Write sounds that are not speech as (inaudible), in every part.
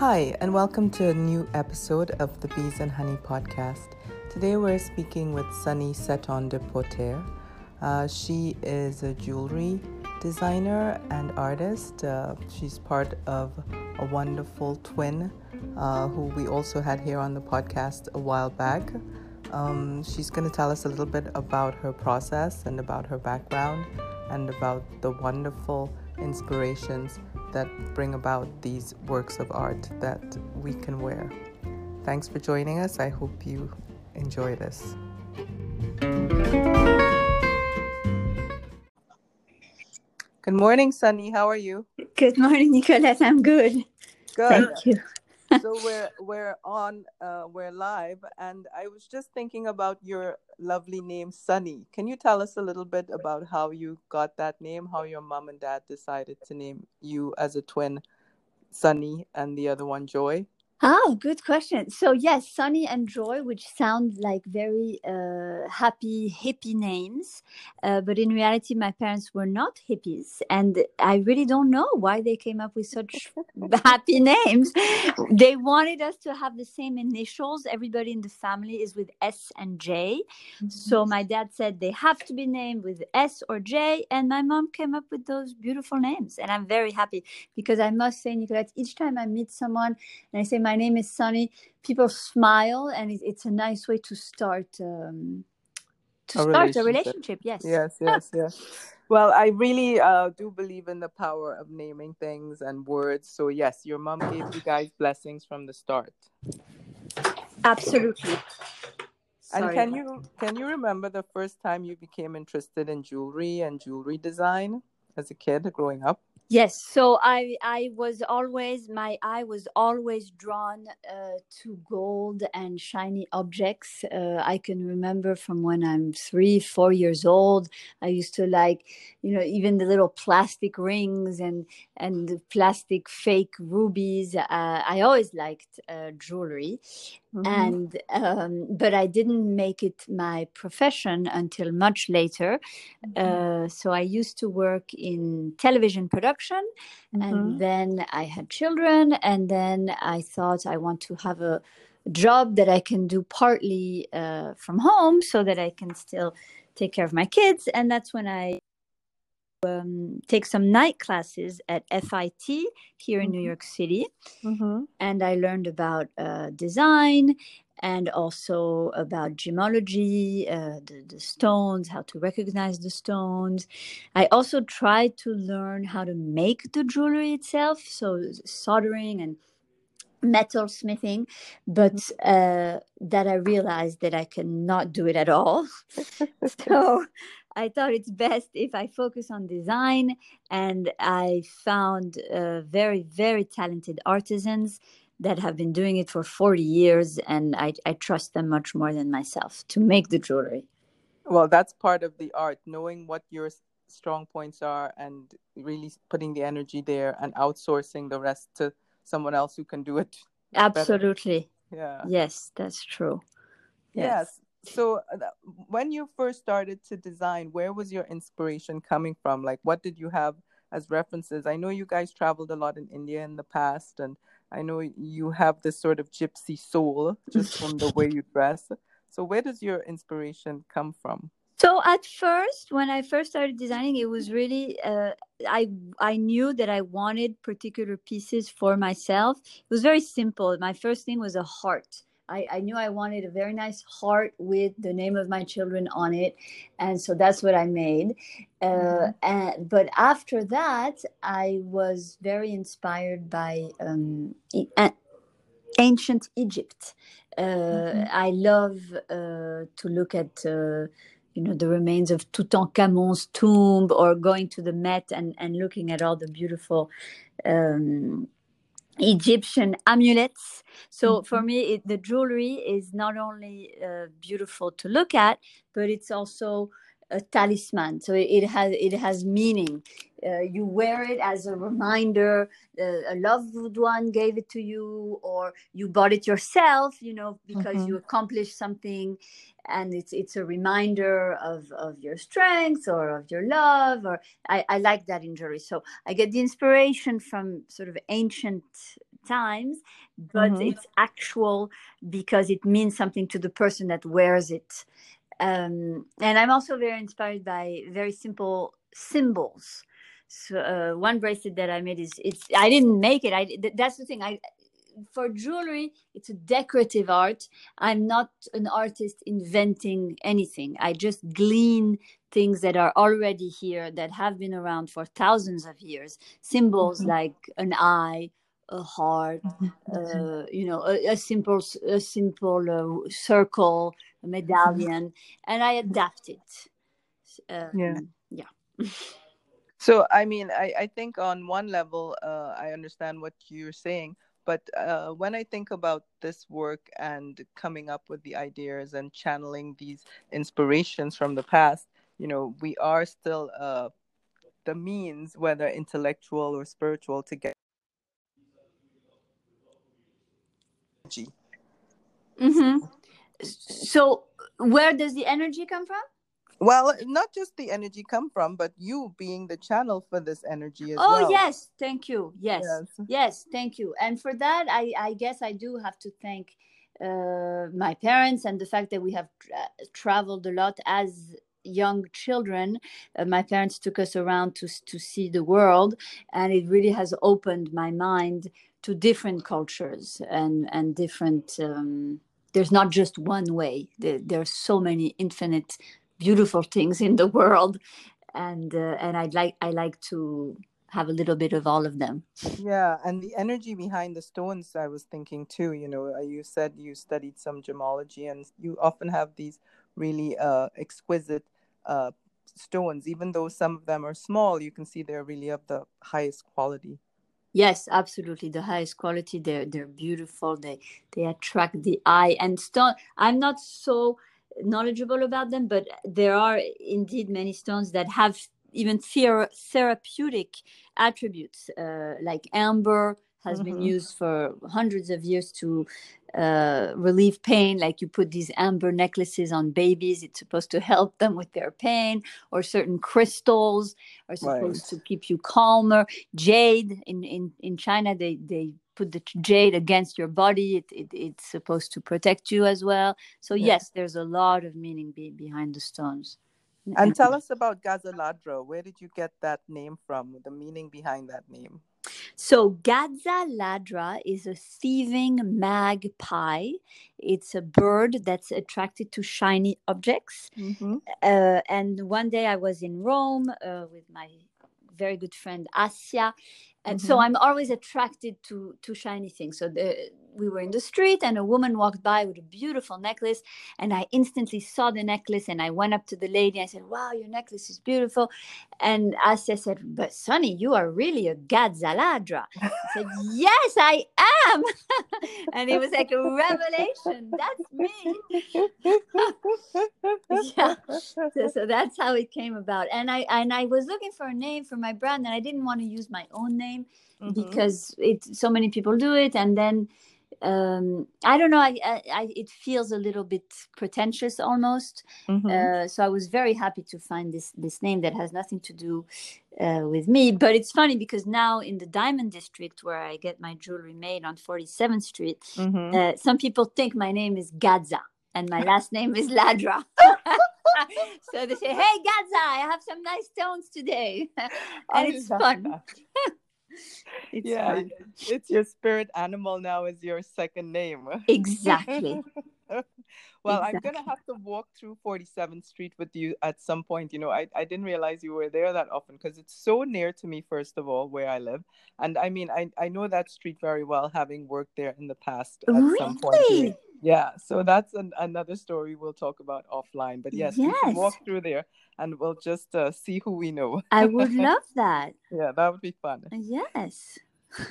Hi, and welcome to a new episode of the Bees and Honey podcast. Today we're speaking with Sunny Setton de Poortere. Uh, she is a jewelry designer and artist. Uh, she's part of a wonderful twin uh, who we also had here on the podcast a while back. Um, she's going to tell us a little bit about her process and about her background and about the wonderful inspirations that bring about these works of art that we can wear. Thanks for joining us. I hope you enjoy this. Good morning, Sunny. How are you? Good morning, Nicolette. I'm good. Good. Thank you. So we're we're on uh, we're live and i was just thinking about your lovely name sunny. Can you tell us a little bit about how you got that name how your mom and dad decided to name you as a twin sunny and the other one joy Oh, good question. So yes, Sunny and Joy, which sound like very uh, happy, hippie names, uh, but in reality, my parents were not hippies, and I really don't know why they came up with such (laughs) happy names. They wanted us to have the same initials. Everybody in the family is with S and J, mm-hmm. so my dad said they have to be named with S or J, and my mom came up with those beautiful names, and I'm very happy because I must say, Nicolette, each time I meet someone and I say my my name is Sunny, people smile, and it's a nice way to start um, to a start a relationship. Yes, yes, (laughs) yes, yes. Well, I really uh, do believe in the power of naming things and words. So yes, your mom gave you guys blessings from the start. Absolutely. And Sorry. can you can you remember the first time you became interested in jewelry and jewelry design as a kid growing up? Yes, so I I was always my eye was always drawn uh, to gold and shiny objects. Uh, I can remember from when I'm three, four years old. I used to like, you know, even the little plastic rings and and plastic fake rubies. Uh, I always liked uh, jewelry, mm-hmm. and um, but I didn't make it my profession until much later. Mm-hmm. Uh, so I used to work in television production, mm-hmm. and then I had children, and then I thought I want to have a job that I can do partly uh, from home, so that I can still take care of my kids, and that's when I um, take some night classes at FIT here in mm-hmm. New York City. Mm-hmm. And I learned about uh, design and also about gemology, uh, the, the, stones, how to recognize the stones. I also tried to learn how to make the jewelry itself, so soldering and metal smithing, but mm-hmm. uh, that I realized that I cannot do it at all. (laughs) so I thought it's best if I focus on design, and I found uh, very, very talented artisans that have been doing it for 40 years, and I, I trust them much more than myself to make the jewelry. Well, that's part of the art, knowing what your strong points are and really putting the energy there and outsourcing the rest to someone else who can do it. (laughs) Absolutely. Better. Yeah. Yes, that's true. Yes. yes so uh, when you first started to design where was your inspiration coming from? Like what did you have as references? I know you guys traveled a lot in india in the past and i know you have this sort of gypsy soul just from the way you dress. So where does your inspiration come from? So at first when i first started designing it was really uh, i i knew that i wanted particular pieces for myself. It was very simple. My first thing was a heart I, I knew I wanted a very nice heart with the name of my children on it, and so that's what I made. Uh, mm-hmm. and, but after that, I was very inspired by um, ancient Egypt. Uh, mm-hmm. I love uh, to look at uh, you know the remains of Tutankhamun's tomb or going to the Met and, and looking at all the beautiful um, Egyptian amulets. So mm-hmm. for me, it, the jewelry is not only uh, beautiful to look at, but it's also a talisman. So it, it has it has meaning. Uh, you wear it as a reminder. Uh, a loved one gave it to you, or you bought it yourself. You know because mm-hmm. you accomplished something, and it's it's a reminder of of your strength or of your love. Or I, I like that injury. So I get the inspiration from sort of ancient times, but Mhm. it's actual because it means something to the person that wears it. Um, and I'm also very inspired by very simple symbols. So uh, one bracelet that I made is it's I didn't make it. I that's the thing. I for jewelry it's a decorative art. I'm not an artist inventing anything. I just glean things that are already here that have been around for thousands of years. Symbols Mhm. like an eye, a heart, uh, you know, a, a simple a simple uh, circle, a medallion, and I adapt it. Um, Yeah. yeah. So, I mean, I, I think on one level, uh, I understand what you're saying. But uh, when I think about this work and coming up with the ideas and channeling these inspirations from the past, you know, we are still uh, the means, whether intellectual or spiritual, to get energy. hmm So, where does the energy come from? Well, not just the energy come from, but you being the channel for this energy as oh, well. Oh yes. Thank you. Yes. Yes. Yes. Thank you. And for that, I, I guess I do have to thank uh, my parents and the fact that we have tra- traveled a lot as young children. Uh, my parents took us around to, to see the world, and it really has opened my mind to different cultures and, and different. Um, there's not just one way. There, there are so many infinite beautiful things in the world and uh, and i'd like i like to have a little bit of all of them Yeah, and the energy behind the stones, I was thinking too. You know, uh, you said you studied some gemology, and you often have these really uh, exquisite uh, stones. Even though some of them are small, you can see they're really of the highest quality. yes absolutely the highest quality they're they're beautiful they they attract the eye and stone i'm not so knowledgeable about them but there are indeed many stones that have even thera- therapeutic attributes uh, like amber has been Mhm. used for hundreds of years to uh, relieve pain like you put these amber necklaces on babies it's supposed to help them with their pain or certain crystals are supposed Right. to keep you calmer jade in in in china they they put the jade against your body it, it it's supposed to protect you as well so Yeah. yes there's a lot of meaning be, behind the stones And tell (laughs) us about Gazza Ladra. Where did you get that name from? The meaning behind that name? So Gazza Ladra is a thieving magpie. It's a bird that's attracted to shiny objects. Mm-hmm. Uh, and one day I was in Rome uh, with my very good friend Asia. And so Mhm. I'm always attracted to to shiny things. So the, we were in the street and a woman walked by with a beautiful necklace and I instantly saw the necklace and I went up to the lady and I said, "Wow, your necklace is beautiful." And Asia said, "But Sunny, you are really a Gazza Ladra." I said, (laughs) "Yes, I am." (laughs) and it was like a revelation. That's me. (laughs) Yeah. so, so that's how it came about and i and i was looking for a name for my brand and i didn't want to use my own name Mhm. because it so many people do it and then um i don't know I, I, I it feels a little bit pretentious almost Mhm. uh, so i was very happy to find this this name that has nothing to do uh, with me but it's funny because now in the diamond district where i get my jewelry made on 47th street Mhm. uh, some people think my name is Gazza and my last (laughs) name is Ladra. (laughs) so they say, Hey, Gazza, I have some nice stones today. (laughs) and I it's fun. That. (laughs) It's yeah, fun. it's your spirit animal now is your second name. Exactly. (laughs) well, I'm gonna have to walk through 47th Street with you at some point. You know, I, I didn't realize you were there that often because it's so near to me, first of all, where I live. And I mean, I, I know that street very well, having worked there in the past at some point. Yeah, so that's an, another story we'll talk about offline. But yes, we should walk through there and we'll just uh, see who we know. I would (laughs) love that. Yeah, that would be fun. Yes.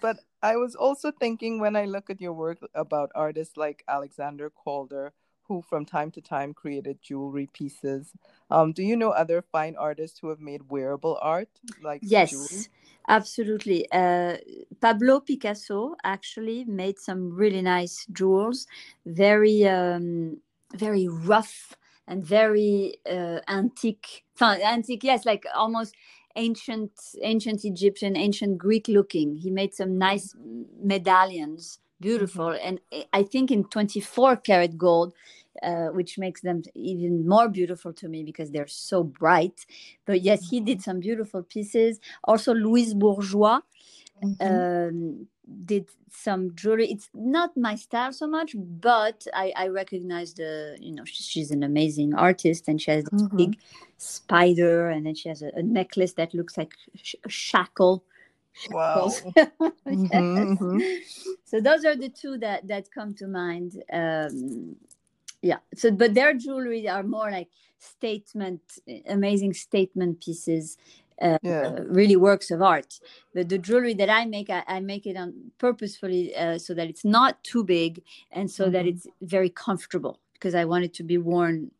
But I was also thinking when I look at your work about artists like Alexander Calder, who from time to time created jewelry pieces. Um, do you know other fine artists who have made wearable art like Yes, jewelry? Absolutely. Uh, Pablo Picasso actually made some really nice jewels, very, um, very rough and very uh, antique. Antique, yes, like almost ancient ancient Egyptian, ancient Greek looking. He made some nice medallions, beautiful, mm-hmm. and I think in 24 karat gold. Uh, which makes them even more beautiful to me because they're so bright. But yes, he did some beautiful pieces. Also, Louise Bourgeois mm-hmm. um, did some jewelry. It's not my style so much, but I, I recognize the, you know, she's an amazing artist and she has this mm-hmm. big spider and then she has a, a necklace that looks like a shackle. Wow. (laughs) mm-hmm, mm-hmm. So those are the two that, that come to mind. Um, yeah. So, but their jewelry are more like statement, amazing statement pieces uh, yeah. really works of art. But the jewelry that I make, I, I make it on purposefully uh, so that it's not too big and so mm-hmm. that it's very comfortable because I want it to be worn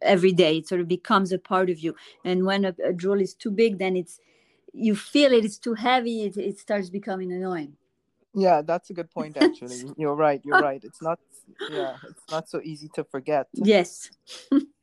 every day. It sort of becomes a part of you. And when a, a jewel is too big, then it's you feel it. It's too heavy. It, it starts becoming annoying. Yeah, that's a good point. Actually, (laughs) you're right. You're right. It's not. Yeah, it's not so easy to forget. Yes. (laughs)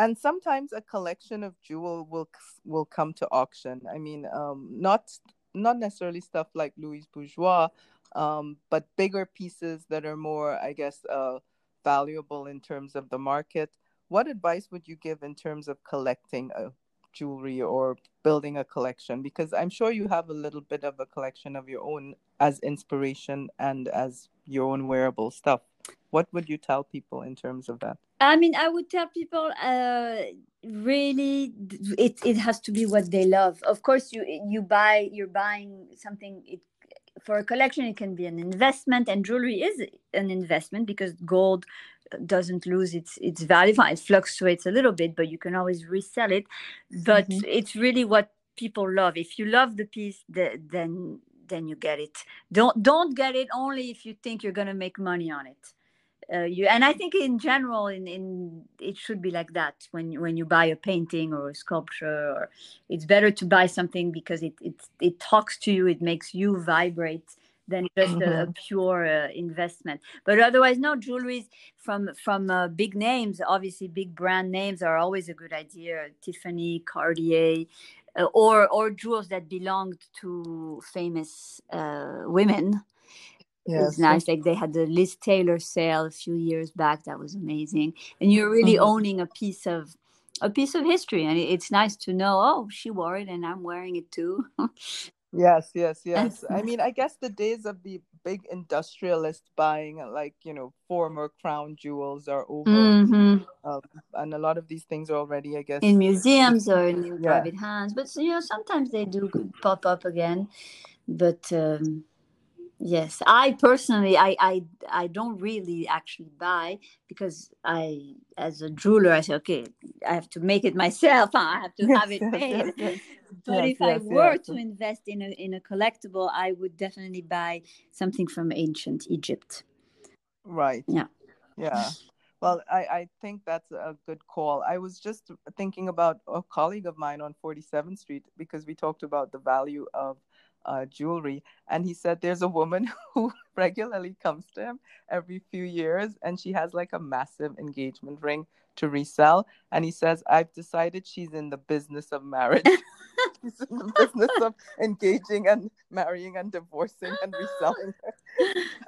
and sometimes a collection of jewel will will come to auction i mean um, not not necessarily stuff like Louis bourgeois um, but bigger pieces that are more i guess uh, valuable in terms of the market what advice would you give in terms of collecting a jewelry or building a collection because i'm sure you have a little bit of a collection of your own as inspiration and as your own wearable stuff. What would you tell people in terms of that? I mean i would tell people uh, really it, it has to be what they love. Of course you you buy you're buying something it, for a collection it can be an investment and jewelry is an investment because gold doesn't lose its its value. It fluctuates a little bit but you can always resell it. But mm-hmm. it's really what people love. If you love the piece the, then then you get it. Don't don't get it only if you think you're going to make money on it. Uh, you and i think in general in, in it should be like that. When when you buy a painting or a sculpture or it's better to buy something because it it, it talks to you it makes you vibrate than just mm-hmm. a, a, pure uh, investment. But otherwise no jewelries from from uh, big names. Obviously big brand names are always a good idea. Tiffany cartier or or jewels that belonged to famous uh, women yes. was nice. Like they had the Liz Taylor sale a few years back. That was amazing. And you're really mm-hmm. owning a piece of a piece of history, and it's nice to know. Oh, she wore it, and I'm wearing it too. (laughs) yes, yes, yes. I mean, I guess the days of the big industrialist buying, like you know, former crown jewels are over, mm-hmm. um, and a lot of these things are already, I guess, in museums or in yeah. private hands. But you know, sometimes they do pop up again. But um, yes i personally I, I i don't really actually buy because i as a jeweler i say okay i have to make it myself i have to (laughs) have it made but yes, if yes, i were to invest in a in a collectible i would definitely buy something from ancient egypt right yeah yeah well I, I think that's a good call i was just thinking about a colleague of mine on 47th street because we talked about the value of uh, jewelry. And he said there's a woman (laughs) who regularly comes to him every few years and she has like a massive engagement ring to resell. And he says, I've decided she's in the business of marriage. (laughs) she's in the business of engaging and marrying and divorcing and reselling.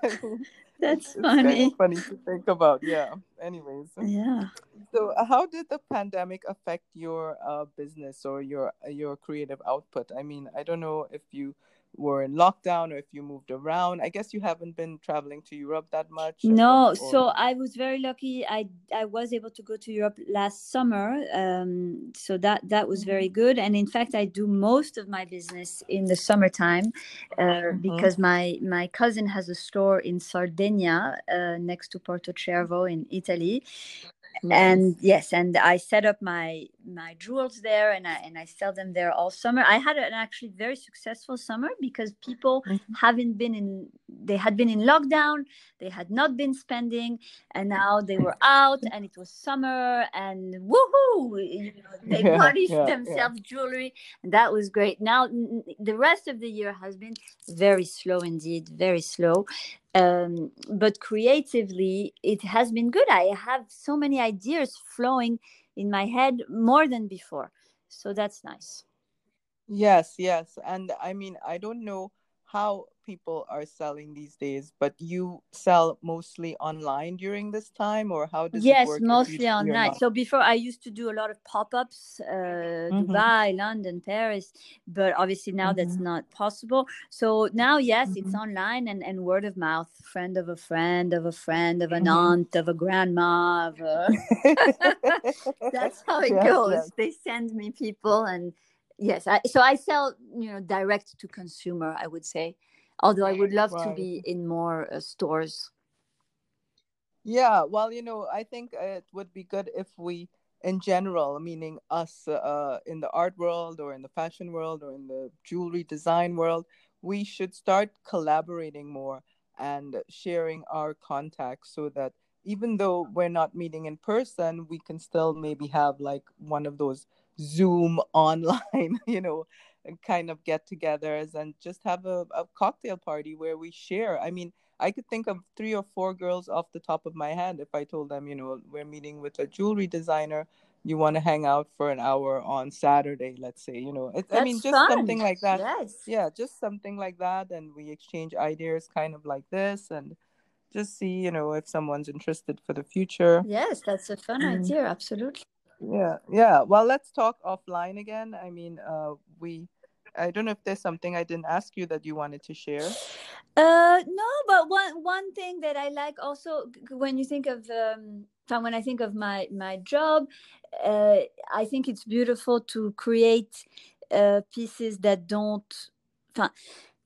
(laughs) That's funny. Funny to think about. Yeah. Anyways. Yeah. So, uh, how did the pandemic affect your uh, business or your your creative output? I mean, I don't know if you were in lockdown or if you moved around? I guess you haven't been traveling to europe that much no or, or... so i was very lucky. I i was able to go to europe last summer um, so that that was very mm-hmm. good. And in fact i do most of my business in the summertime uh, mm-hmm. because my my cousin has a store in sardinia uh, next to porto cervo in italy. And yes and i set up my my jewels there and I, and I sell them there all summer. I had an actually very successful summer because people mm-hmm. haven't been in they had been in lockdown they had not been spending and now they were (laughs) out and it was summer and woohoo! You know, they yeah, polished yeah, themselves yeah. jewelry and that was great. Now the rest of the year has been very slow indeed very slow. Um, but creatively it has been good. I have so many ideas flowing in my head more than before so that's nice Yes, yes. And I mean, I don't know how people are selling these days, but you sell mostly online during this time, or how does yes, it work? Yes, mostly online. So before I used to do a lot of pop-ups, uh, mm-hmm. Dubai, London, Paris, but obviously now mm-hmm. that's not possible. So now, yes, mm-hmm. it's online and, and word of mouth, friend of a friend of a friend of an mm-hmm. aunt of a grandma. Of a... (laughs) (laughs) that's how it yes, goes. Yes. They send me people and yes I, so i sell you know direct to consumer i would say although i would love to be in more uh, stores. Yeah well you know i think it would be good if we in general meaning us uh, in the art world or in the fashion world or in the jewelry design world we should start collaborating more and sharing our contacts so that even though we're not meeting in person we can still maybe have like one of those Zoom online, (laughs) you know, kind of get togethers and just have a, a cocktail party where we share. I mean, I could think of three or four girls off the top of my head if I told them, you know, we're meeting with a jewelry designer. You want to hang out for an hour on Saturday, let's say, you know. It, I mean, just fun. something like that. Yes. Yeah, just something like that. And we exchange ideas kind of like this and just see, you know, if someone's interested for the future. Yes, that's a fun mm. idea. Absolutely. Yeah, yeah. Well, let's talk offline again. I mean, uh, we. I don't know if there's something I didn't ask you that you wanted to share. Uh, no, but one one thing that I like also when you think of um, when I think of my my job, uh, I think it's beautiful to create uh, pieces that don't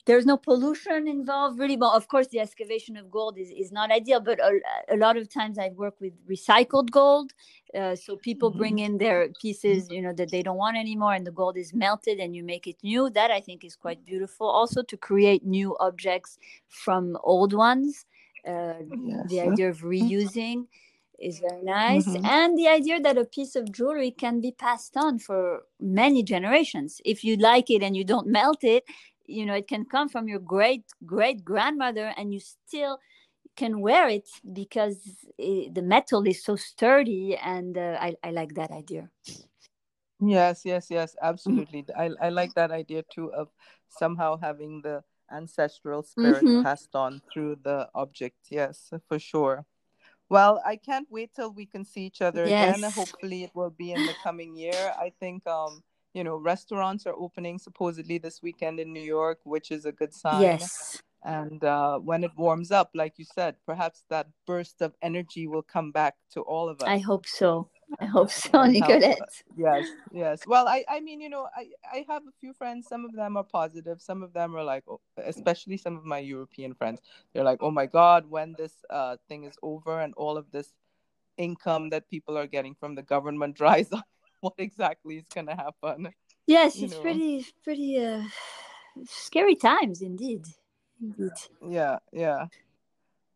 there's no pollution involved really but of course the excavation of gold is, is not ideal but a, a lot of times i work with recycled gold uh, so people mm-hmm. bring in their pieces you know that they don't want anymore and the gold is melted and you make it new that i think is quite beautiful also to create new objects from old ones uh, yes. the idea of reusing is very nice mm-hmm. and the idea that a piece of jewelry can be passed on for many generations if you like it and you don't melt it you know it can come from your great great grandmother and you still can wear it because it, the metal is so sturdy and uh, I, I like that idea. Yes yes yes (laughs) absolutely. I, I like that idea too of somehow having the ancestral spirit mm-hmm. passed on through the object. Yes for sure. Well i can't wait till we can see each other yes. again hopefully it will be in the coming year. I think um you know, restaurants are opening supposedly this weekend in New York, which is a good sign. Yes. And uh, when it warms up, like you said, perhaps that burst of energy will come back to all of us. I hope so. I hope so, Nicolette. Yes, yes. Well, I, I mean, you know, I, I have a few friends. Some of them are positive. Some of them are like, oh, especially some of my European friends. They're like, oh my God, when this uh, thing is over and all of this income that people are getting from the government (laughs) dries up, (laughs) what exactly is going to happen. Yes, it's know. pretty pretty uh, scary times indeed. Indeed. Yeah, yeah.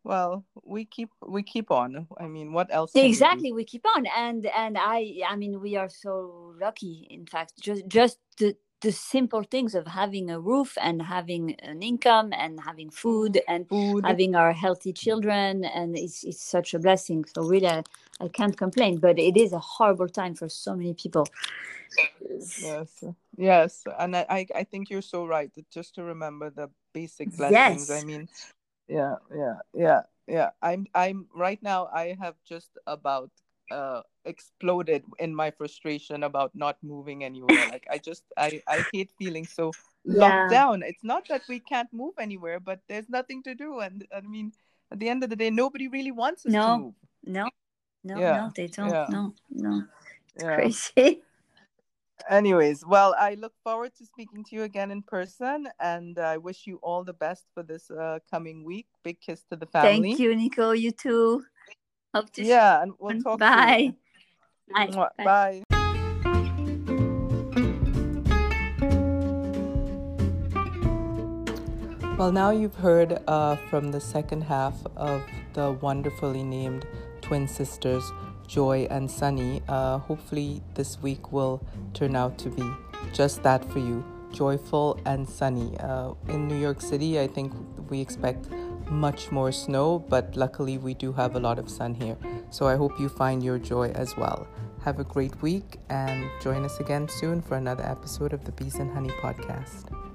Well, we keep we keep on. I mean, what else? Exactly, we, we keep on, and and I I mean, we are so lucky. In fact, just just the the simple things of having a roof and having an income and having food and food. having our healthy children and it's, it's such a blessing so really I, I can't complain but it is a horrible time for so many people yes yes and i i think you're so right just to remember the basic blessings yes. i mean yeah yeah yeah yeah i'm i'm right now i have just about uh exploded in my frustration about not moving anywhere. Like i just i i hate feeling so locked down. It's not that we can't move anywhere but there's nothing to do. And i mean at the end of the day nobody really wants us no, to move. No. No yeah. no they don't. Yeah. no no. It's crazy. (laughs) Anyways well i look forward to speaking to you again in person and i wish you all the best for this uh, coming week. Big kiss to the family. thank you nico you too Hope to yeah and we'll talk bye Bye. Bye. Well, now you've heard uh, from the second half of the wonderfully named twin sisters, Joy and Sunny. Uh, hopefully, this week will turn out to be just that for you joyful and sunny. Uh, in New York City, I think we expect much more snow, but luckily, we do have a lot of sun here. So I hope you find your joy as well. Have a great week and join us again soon for another episode of the Bees and Honey podcast.